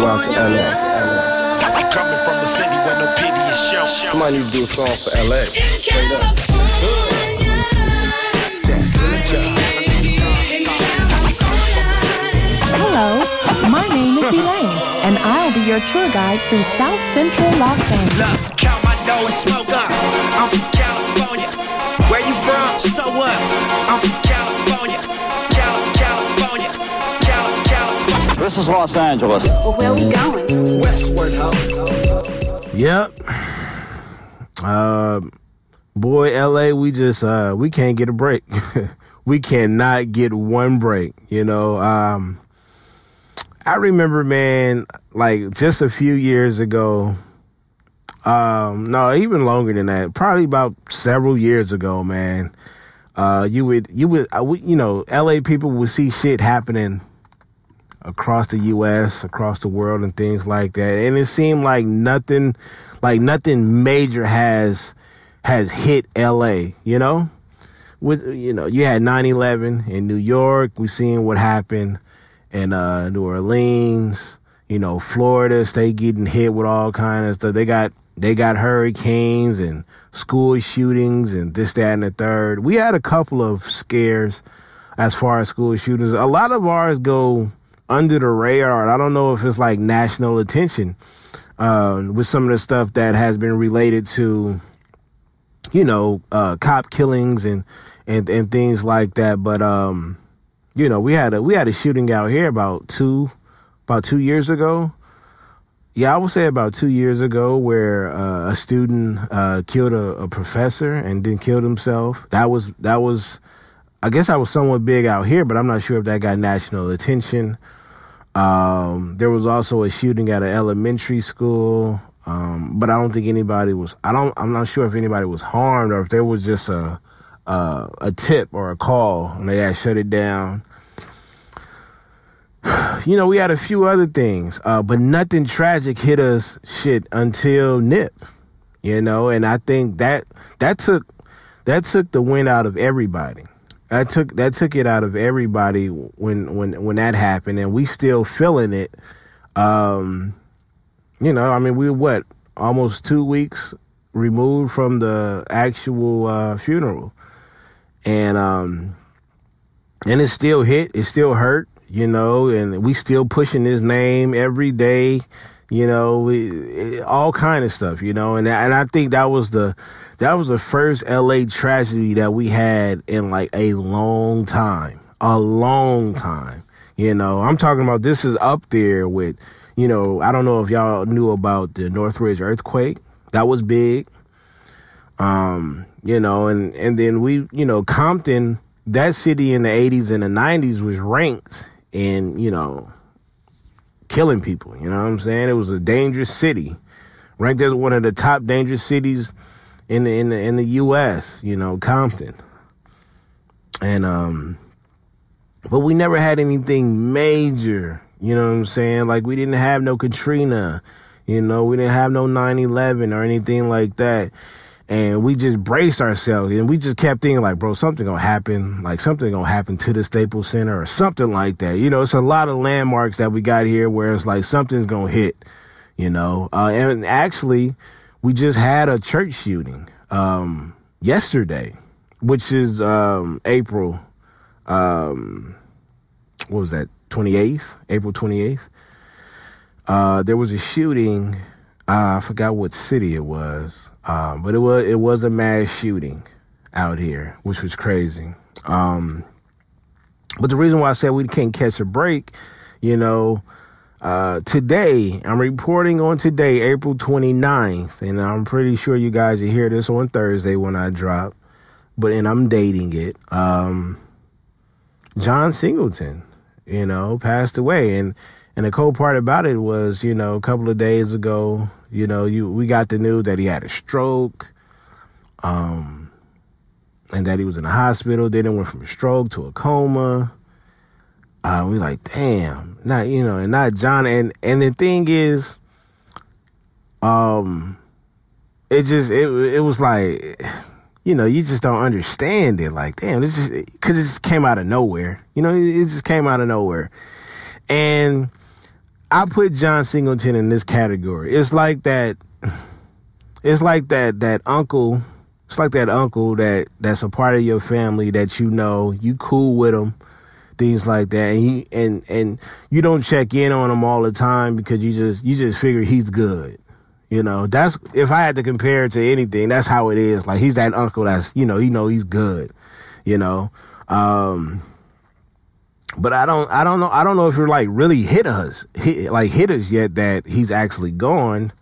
go out to LA. Coming from a city where no pity is shown. Somebody need to do a song for LA. Straight up. Hello, my name is Elaine, and I'll be your tour guide through South Central Los Angeles. Look, count my dough and smoke up. I'm from California. Where you from? So what? I'm from California. California. This is Los Angeles. Well, where are we going? Westward Ho. Yep. Uh, boy, LA, we just uh, we can't get a break. we cannot get one break. You know. Um, I remember, man, like just a few years ago. Um, no, even longer than that. Probably about several years ago, man. Uh, you would, you would, uh, you know, LA people would see shit happening across the U.S., across the world, and things like that. And it seemed like nothing, like nothing major has has hit L.A. You know, with you know, you had 9/11 in New York. We seen what happened in uh, New Orleans. You know, Florida, they getting hit with all kind of stuff. They got they got hurricanes and school shootings and this, that, and the third. We had a couple of scares as far as school shootings. A lot of ours go under the radar. I don't know if it's like national attention uh, with some of the stuff that has been related to, you know, uh, cop killings and, and, and things like that. But, um, you know, we had a, we had a shooting out here about two, about two years ago. Yeah, I would say about two years ago, where uh, a student uh, killed a, a, professor and then killed himself. That was that was, I guess, I was somewhat big out here, but I'm not sure if that got national attention. Um, there was also a shooting at an elementary school, um, but I don't think anybody was. I don't. I'm not sure if anybody was harmed or if there was just a a, a tip or a call and they had shut it down you know, we had a few other things, uh, but nothing tragic hit us shit until Nip, you know, and I think that that took that took the wind out of everybody. That took that took it out of everybody when when when that happened, and we still feeling it. Um, you know, I mean, we were what almost two weeks removed from the actual uh, funeral, and um, and it still hit, it still hurt you know, and we still pushing his name every day, you know, all kind of stuff, you know, and and I think that was the that was the first LA tragedy that we had in like a long time, a long time. You know, I'm talking about this is up there with, you know, I don't know if y'all knew about the Northridge earthquake. That was big. Um, you know, and and then we, you know, Compton, that city in the 80s and the 90s was ranked and, you know, killing people. You know what I'm saying? It was a dangerous city, ranked as one of the top dangerous cities in the in the in the U.S. You know, Compton, and um, but we never had anything major. You know what I'm saying? Like we didn't have no Katrina. You know, we didn't have no 9/11 or anything like that and we just braced ourselves and we just kept thinking like bro something gonna happen like something gonna happen to the staples center or something like that. You know it's a lot of landmarks that we got here where it's like something's gonna hit you know? Uh, and actually we just had a church shooting um, yesterday which is um, april um, what was that 28th april 28th uh, there was a shooting uh, i forgot what city it was um, but it was it was a mass shooting out here, which was crazy. Um, but the reason why I said we can't catch a break, you know, uh, today, I'm reporting on today, April 29th, and I'm pretty sure you guys will hear this on Thursday when I drop, but, and I'm dating it. Um, John Singleton, you know, passed away. And, and the cool part about it was, you know, a couple of days ago, you know, you we got the news that he had a stroke, um, and that he was in the hospital. Then it went from a stroke to a coma. Uh, we like, damn, not you know, and not John. And and the thing is, um, it just it it was like, you know, you just don't understand it. Like, damn, this is because it just came out of nowhere. You know, it just came out of nowhere, and I put John Singleton in this category. It's like that. It's like that that uncle. It's like that uncle that that's a part of your family that you know you cool with him, things like that, and you and and you don't check in on him all the time because you just you just figure he's good. You know, that's if I had to compare it to anything, that's how it is. Like he's that uncle that's you know you know he's good. You know. Um, but I don't, I don't know, I don't know if you're like really hit us, hit, like hit us yet that he's actually gone,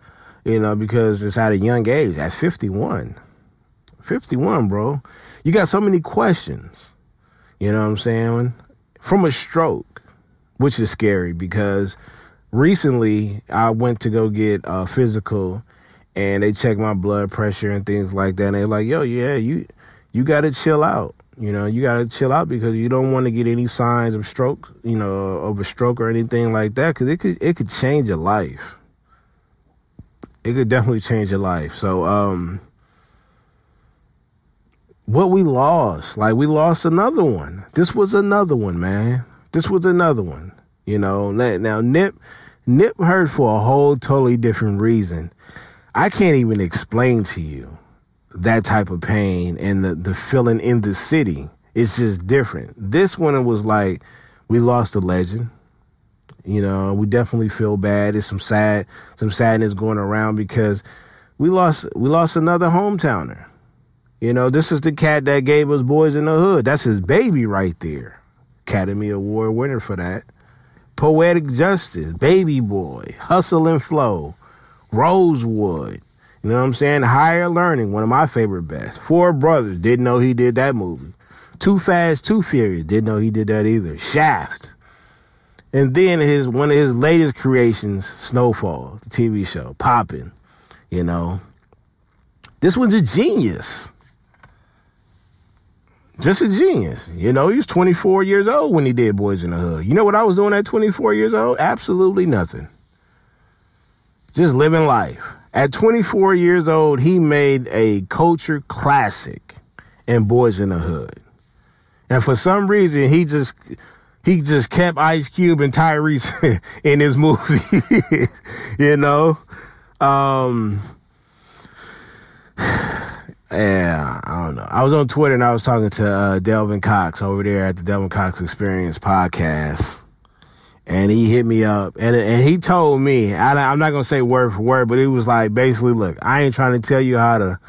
you know, because it's at a young age, at 51. 51, bro. You got so many questions, you know what I'm saying? From a stroke, which is scary because recently I went to go get a physical and they checked my blood pressure and things like that. And they're like, yo, yeah, you, you got to chill out. You know, you gotta chill out because you don't want to get any signs of stroke, you know, of a stroke or anything like that, because it could it could change your life. It could definitely change your life. So, um, what we lost, like we lost another one. This was another one, man. This was another one. You know, now Nip, Nip heard for a whole totally different reason. I can't even explain to you that type of pain and the, the feeling in the city. It's just different. This one it was like we lost a legend. You know, we definitely feel bad. There's some sad some sadness going around because we lost we lost another hometowner. You know, this is the cat that gave us Boys in the Hood. That's his baby right there. Academy Award winner for that. Poetic Justice, Baby Boy, Hustle and Flow, Rosewood, you know what I'm saying? Higher Learning, one of my favorite best. Four Brothers, didn't know he did that movie. Too Fast, Too Furious, didn't know he did that either. Shaft. And then his one of his latest creations, Snowfall, the TV show, popping. You know, this one's a genius. Just a genius. You know, he was 24 years old when he did Boys in the Hood. You know what I was doing at 24 years old? Absolutely nothing. Just living life. At 24 years old, he made a culture classic in Boys in the Hood. And for some reason, he just he just kept Ice Cube and Tyrese in his movie. you know? Um Yeah, I don't know. I was on Twitter and I was talking to uh, Delvin Cox over there at the Delvin Cox Experience podcast and he hit me up and and he told me I, am not gonna say word for word, but it was like basically, look, I ain't trying to tell you how to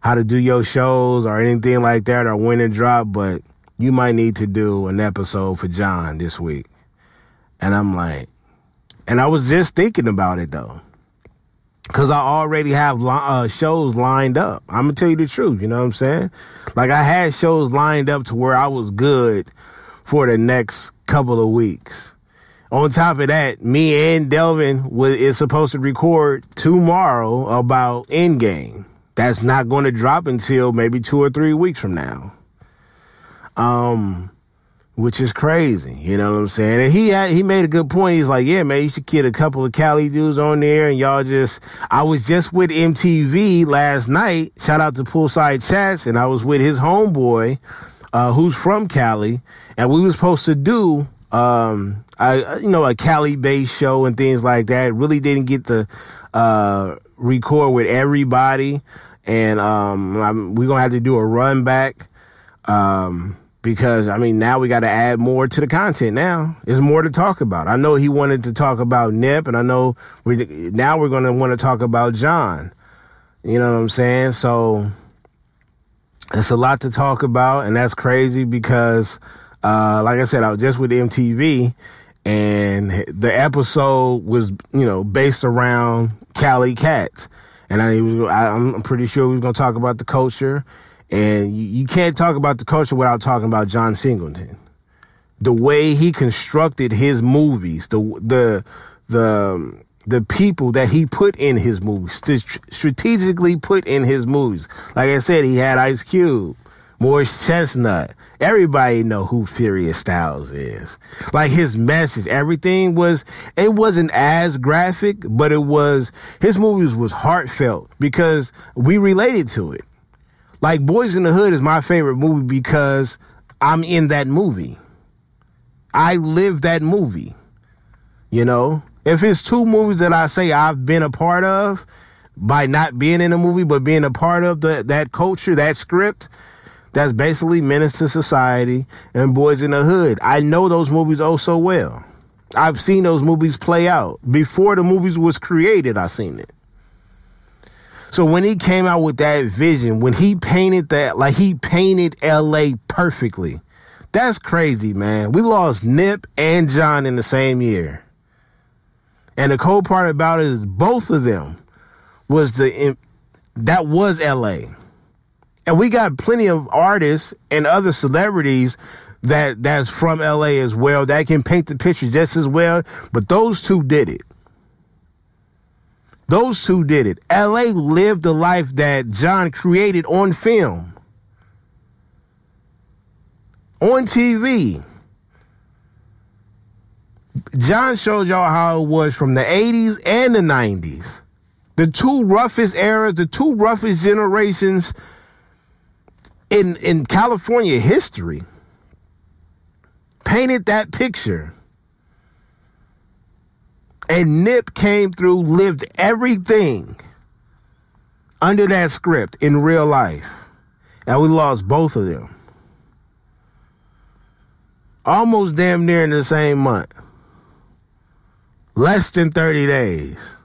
how to do your shows or anything like that or when and drop, but you might need to do an episode for John this week. And I'm like, and I was just thinking about it though. Cause I already have uh, shows lined up. I'm gonna tell you the truth. You know what I'm saying? Like I had shows lined up to where I was good for the next couple of weeks. On top of that, me and Delvin is supposed to record tomorrow about Endgame. That's not going to drop until maybe two or three weeks from now. Um, which is crazy. You know what I'm saying? And he had, he made a good point. He's like, yeah, man, you should get a couple of Cali dudes on there and y'all just, I was just with MTV last night. Shout out to Poolside Chats. And I was with his homeboy, uh, who's from Cali. And we were supposed to do, um, I, you know, a Cali based show and things like that. Really didn't get to uh, record with everybody, and um, we're gonna have to do a run back um, because I mean now we got to add more to the content. Now there's more to talk about. I know he wanted to talk about Nip, and I know we now we're gonna want to talk about John. You know what I'm saying? So it's a lot to talk about, and that's crazy because. Uh, like I said, I was just with MTV and the episode was you know based around Cali Cats, and I was I, am pretty sure we was gonna talk about the culture, and you, you can't talk about the culture without talking about John Singleton, the way he constructed his movies, the the the the people that he put in his movies, strategically put in his movies. Like I said, he had Ice Cube. Morris Chestnut. Everybody know who Furious Styles is. Like his message, everything was, it wasn't as graphic, but it was, his movies was heartfelt because we related to it. Like Boys in the Hood is my favorite movie because I'm in that movie. I live that movie. You know, If it's two movies that I say I've been a part of by not being in a movie, but being a part of the, that culture, that script, that's basically Menace to Society and Boys in the Hood. I know those movies oh so well. I've seen those movies play out. Before the movies was created, I seen it. So when he came out with that vision, when he painted that, like he painted LA perfectly. That's crazy, man. We lost Nip and John in the same year. And the cool part about it is both of them was the that was LA. And we got plenty of artists and other celebrities that that's from LA as well that can paint the picture just as well, but those two did it. Those two did it. LA lived the life that John created on film. On TV. John showed y'all how it was from the 80s and the 90s. The two roughest eras, the two roughest generations in, in California history. Painted that picture. And Nip came through, lived everything under that script in real life. And we lost both of them. Almost damn near in the same month. Less than 30 days.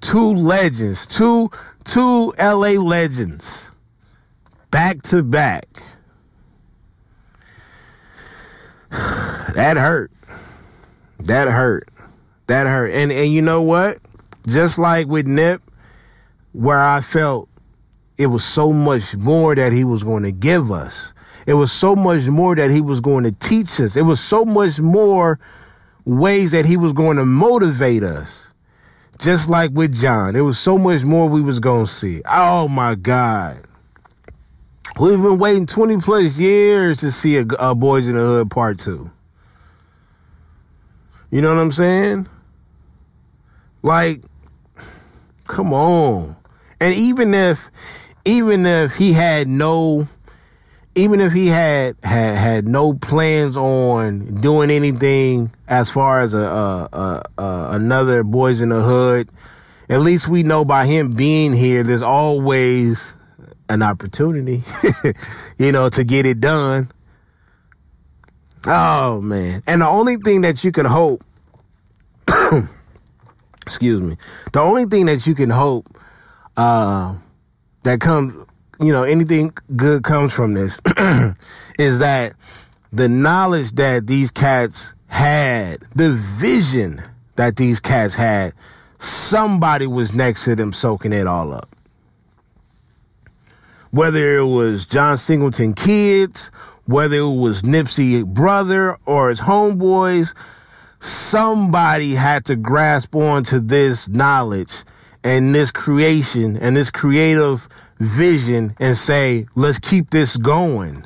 Two legends, two two LA legends. Back to back. that hurt. That hurt. That hurt. And and you know what? Just like with Nip, where I felt it was so much more that he was going to give us. It was so much more that he was going to teach us. It was so much more ways that he was going to motivate us. Just like with John, there was so much more we was to see. Oh my God. We've been waiting 20 plus years to see a, a Boys in the Hood part two. You know what I'm saying? Like, come on. And even if, even if he had no even if he had had had no plans on doing anything as far as a, a, a, a, another boys in the hood, at least we know by him being here, there's always an opportunity, you know, to get it done. Oh man! And the only thing that you can hope, excuse me, the only thing that you can hope uh, that comes you know, anything good comes from this is that the knowledge that these cats had, the vision that these cats had, somebody was next to them soaking it all up. Whether it was John Singleton kids, whether it was Nipsey brother or his homeboys, somebody had to grasp onto this knowledge and this creation and this creative vision and say, let's keep this going.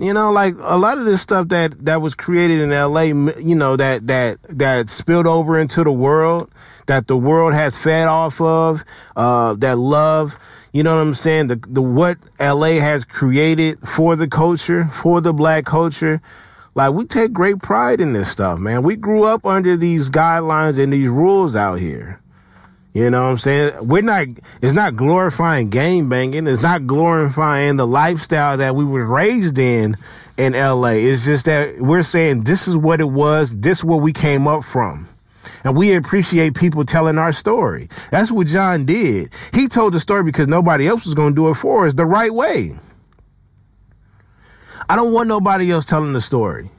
You know, like a lot of this stuff that that was created in LA, you know, that that that spilled over into the world, that the world has fed off of, uh, that love, you know what I'm saying? The the what LA has created for the culture, for the black culture. Like we take great pride in this stuff, man. We grew up under these guidelines and these rules out here. You know what I'm saying? We're not, it's not glorifying game banging. It's not glorifying the lifestyle that we were raised in in LA. It's just that we're saying this is what it was. This is what we came up from. And we appreciate people telling our story. That's what John did. He told the story because nobody else was going to do it for us the right way. I don't want nobody else telling the story.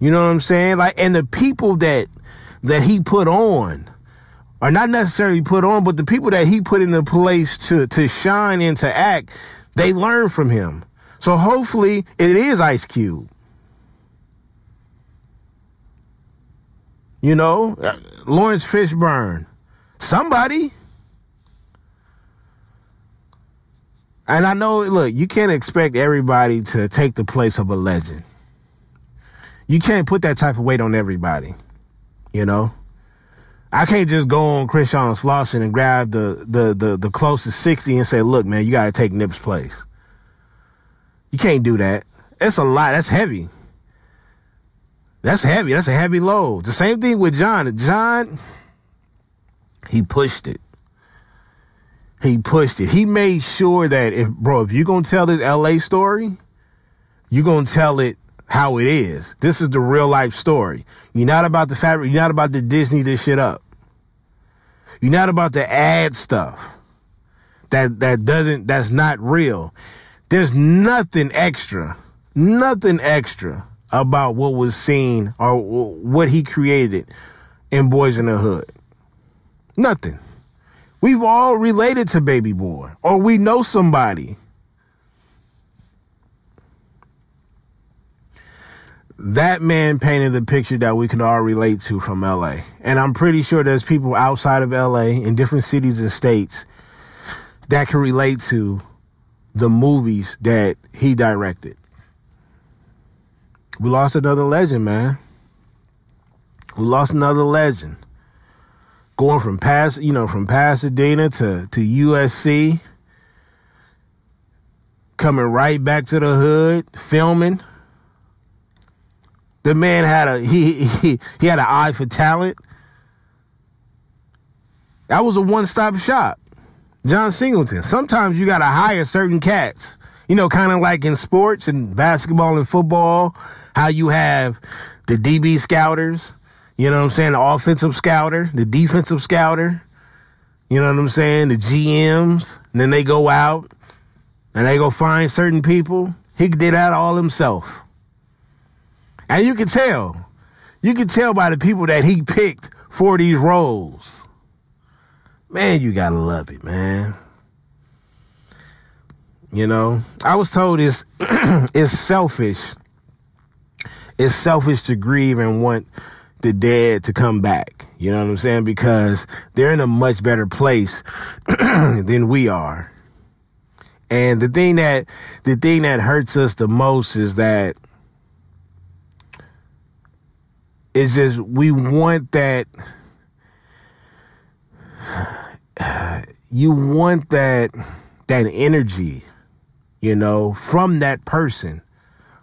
You know what I'm saying? Like, and the people that that he put on or not necessarily put on, but the people that he put in the place to, to shine and to act, they learn from him. So hopefully it is Ice Cube. You know, uh, Laurence Fishburne, somebody. And I know, look, you can't expect everybody to take the place of a legend. You can't put that type of weight on everybody. You know, I can't just go on Crenshaw Slauson and grab the, the, the, the closest 60 and say, look, man, you got to take Nip's place. You can't do that. That's a lot. That's heavy. That's heavy. That's a heavy load. The same thing with John. John, he pushed it. He pushed it. He made sure that if, bro, if you're going to tell this LA story, you're going to tell it how it is. This is the real life story. You're not about the fabric. You're not about to Disney this shit up. You're not about to add stuff that, that doesn't, that's not real. There's nothing extra, nothing extra about what was seen or what he created in Boys in the Hood. Nothing. We've all related to Baby Boy, or we know somebody. That man painted a picture that we can all relate to from LA. And I'm pretty sure there's people outside of LA in different cities and states that can relate to the movies that he directed. We lost another legend, man. We lost another legend. Going from past, you know, from Pasadena to to USC, coming right back to the hood, filming. The man had a he he he had an eye for talent. That was a one-stop shop. John Singleton. Sometimes you gotta hire certain cats. You know, kind of like in sports and basketball and football, how you have the DB scouters, you know what I'm saying? The offensive scouter, the defensive scouter, you know what I'm saying? The GMs, and then they go out and they go find certain people. He did that all himself. And you can tell, you can tell by the people that he picked for these roles. Man, you gotta love it, man. You know, I was told it's it's selfish. It's selfish to grieve and want the dead to come back. You know what I'm saying? Because they're in a much better place than we are. And the thing that the thing that hurts us the most is that is just we want that you want that that energy you know, from that person.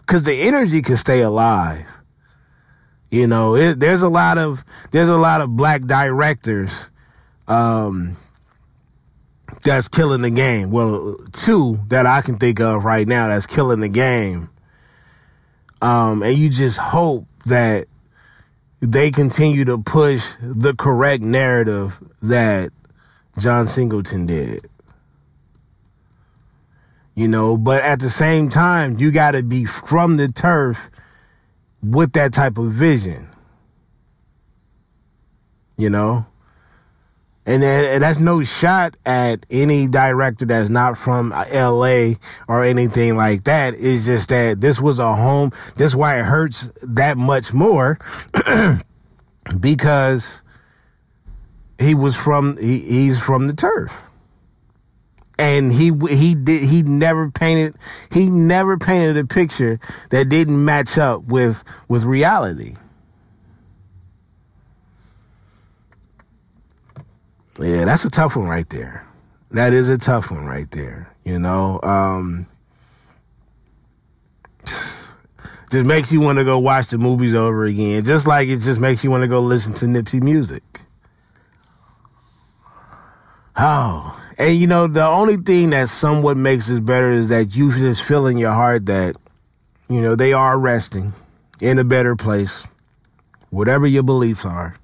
Cause the energy can stay alive. You know, it, there's a lot of, there's a lot of black directors, um, that's killing the game. Well, two that I can think of right now that's killing the game. Um, and you just hope that they continue to push the correct narrative that John Singleton did you know, but at the same time, you got to be from the turf with that type of vision, you know. And, that's no shot at any director that's not from uh, LA or anything like that. It's just that this was a home. That's why it hurts that much more because he was from, he, he's from the turf and he he did he never painted he never painted a picture that didn't match up with with reality. Yeah, that's a tough one right there. That is a tough one right there. You know, um, just makes you want to go watch the movies over again. Just like it just makes you want to go listen to Nipsey music. Oh, and you know, the only thing that somewhat makes this better is that you just feel in your heart that, you know, they are resting in a better place, whatever your beliefs are.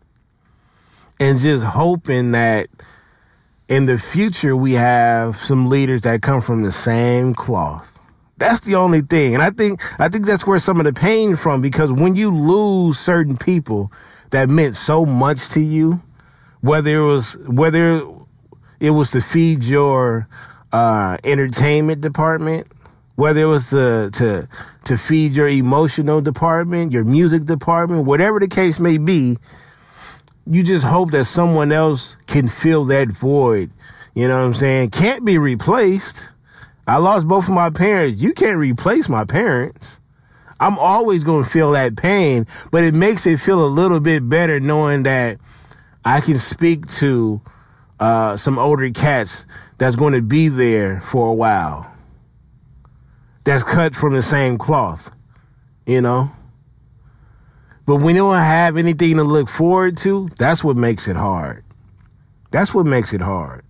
And just hoping that in the future we have some leaders that come from the same cloth. That's the only thing. And I think I think that's where some of the pain from because when you lose certain people that meant so much to you, whether it was whether it was to feed your uh, entertainment department, whether it was to, to to feed your emotional department, your music department, whatever the case may be, you just hope that someone else can fill that void. You know what I'm saying? Can't be replaced. I lost both of my parents. You can't replace my parents. I'm always going to feel that pain, but it makes it feel a little bit better knowing that I can speak to uh, some older cats that's going to be there for a while. that's cut from the same cloth, you know? But you don't have anything to look forward to, that's what makes it hard. That's what makes it hard.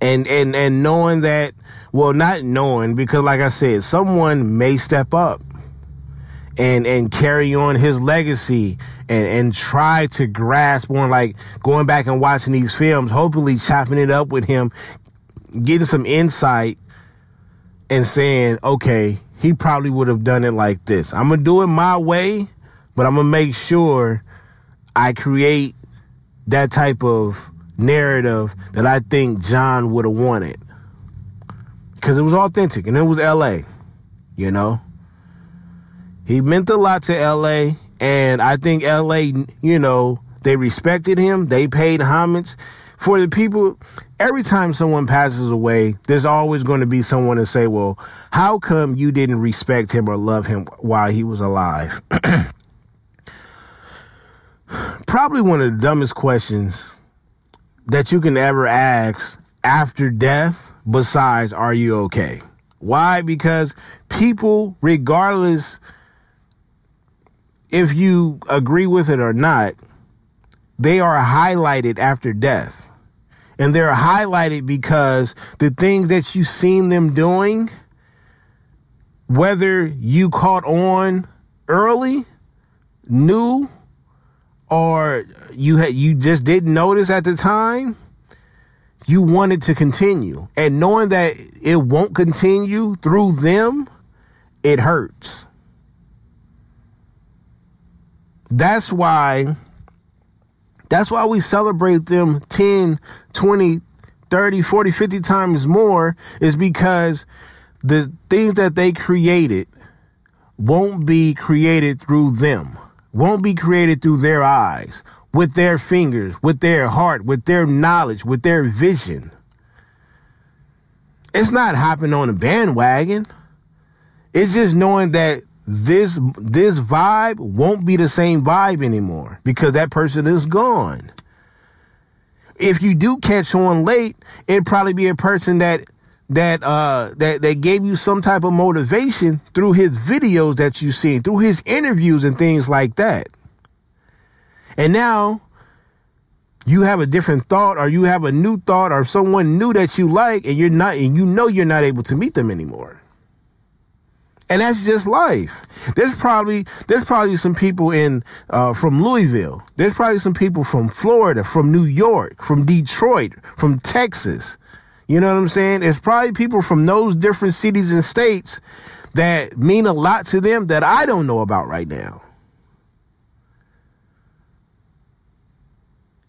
And and and knowing that, well, not knowing because, like I said, someone may step up and and carry on his legacy and and try to grasp on like going back and watching these films, hopefully chopping it up with him, getting some insight and saying, okay, he probably would have done it like this. I'm gonna do it my way, but I'm gonna make sure I create that type of narrative that I think John would have wanted. Because it was authentic and it was LA, you know? He meant a lot to LA, and I think LA, you know, they respected him, they paid homage. For the people, every time someone passes away, there's always going to be someone to say, well, how come you didn't respect him or love him while he was alive? Probably one of the dumbest questions that you can ever ask after death, besides, are you okay? Why? Because people, regardless if you agree with it or not, they are highlighted after death. And they're highlighted because the things that you've seen them doing, whether you caught on early, knew, or you had you just didn't notice at the time, you wanted to continue. And knowing that it won't continue through them, it hurts. That's why that's why we celebrate them 10, 20, 30, 40, 50 times more is because the things that they created won't be created through them. Won't be created through their eyes, with their fingers, with their heart, with their knowledge, with their vision. It's not hopping on a bandwagon. It's just knowing that this this vibe won't be the same vibe anymore because that person is gone. If you do catch on late, it'd probably be a person that that uh that that gave you some type of motivation through his videos that you've seen, through his interviews and things like that. And now you have a different thought or you have a new thought or someone new that you like and you're not and you know you're not able to meet them anymore. And that's just life. There's probably there's probably some people in uh, from Louisville. There's probably some people from Florida, from New York, from Detroit, from Texas. You know what I'm saying? It's probably people from those different cities and states that mean a lot to them that I don't know about right now.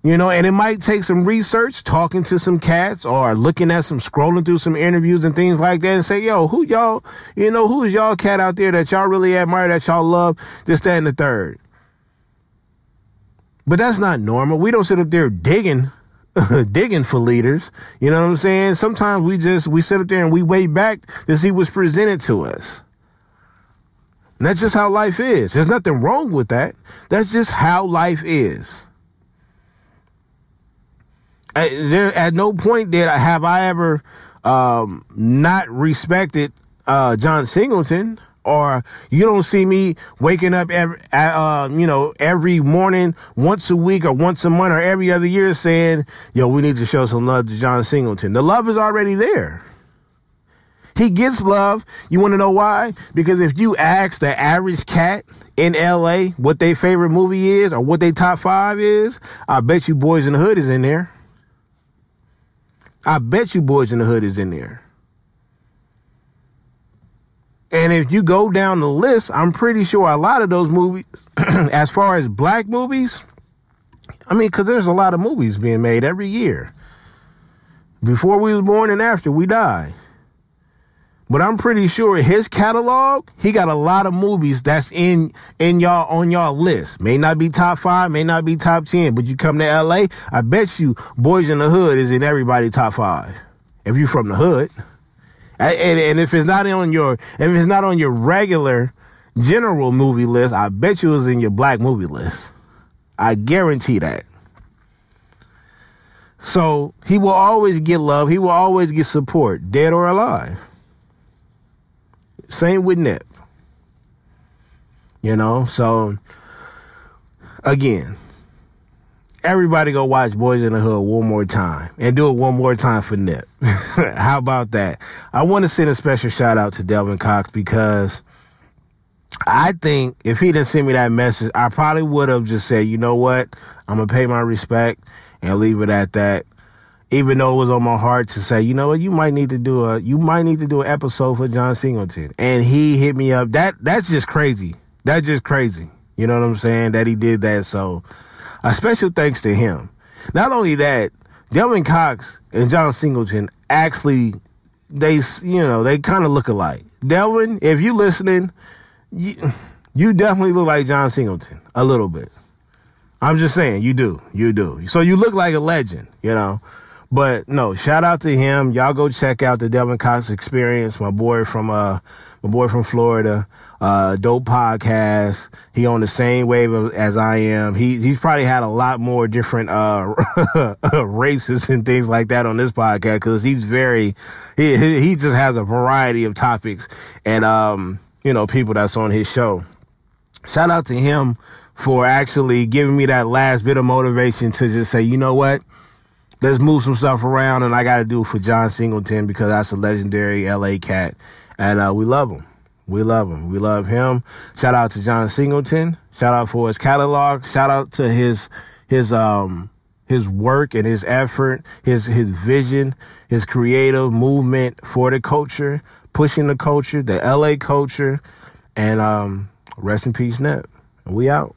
You know, and it might take some research, talking to some cats or looking at some, scrolling through some interviews and things like that and say, yo, who y'all, you know, who's y'all cat out there that y'all really admire, that y'all love, just that and the third. But that's not normal. We don't sit up there digging, digging for leaders. You know what I'm saying? Sometimes we just, we sit up there and we wait back to see what's presented to us. And that's just how life is. There's nothing wrong with that. That's just how life is there at no point did I have I ever um, not respected uh, John Singleton or you don't see me waking up every, uh, you know, every morning, once a week or once a month or every other year saying, yo, we need to show some love to John Singleton. The love is already there. He gets love. You want to know why? Because if you ask the average cat in LA what their favorite movie is or what their top five is, I bet you Boys in the Hood is in there. I bet you Boys in the Hood is in there. And if you go down the list, I'm pretty sure a lot of those movies, as far as black movies, I mean, because there's a lot of movies being made every year. Before we was born and after we die. But I'm pretty sure his catalog, he got a lot of movies that's in in y'all on y'all list. May not be top five, may not be top ten, but you come to LA, I bet you Boys in the Hood is in everybody top five. If you're from the hood. And, and if it's not on your if it's not on your regular general movie list, I bet you it's in your black movie list. I guarantee that. So he will always get love. He will always get support, dead or alive. Same with Nip. You know, so again, everybody go watch Boys in the Hood one more time and do it one more time for Nip. How about that? I want to send a special shout out to Delvin Cox because I think if he didn't send me that message, I probably would have just said, you know what? I'm going to pay my respect and leave it at that. Even though it was on my heart to say, you know what, you might need to do a, you might need to do an episode for John Singleton. And he hit me up. That, that's just crazy. That's just crazy. You know what I'm saying? That he did that. So a special thanks to him. Not only that, Delvin Cox and John Singleton actually, they, you know, they kind of look alike. Delvin, if you're listening, you, you definitely look like John Singleton a little bit. I'm just saying, you do, you do. So you look like a legend, you know. But no, shout out to him. Y'all go check out the Devin Cox experience. My boy from uh, my boy from Florida, uh, dope podcast. He on the same wave as I am. He he's probably had a lot more different uh races and things like that on this podcast because he's very he he just has a variety of topics and um you know people that's on his show. Shout out to him for actually giving me that last bit of motivation to just say, you know what? Let's move some stuff around, and I got to do it for John Singleton because that's a legendary LA cat, and uh, we love him. We love him. We love him. Shout out to John Singleton. Shout out for his catalog. Shout out to his his um his work and his effort, his his vision, his creative movement for the culture, pushing the culture, the LA culture, and um rest in peace, Nip. We out.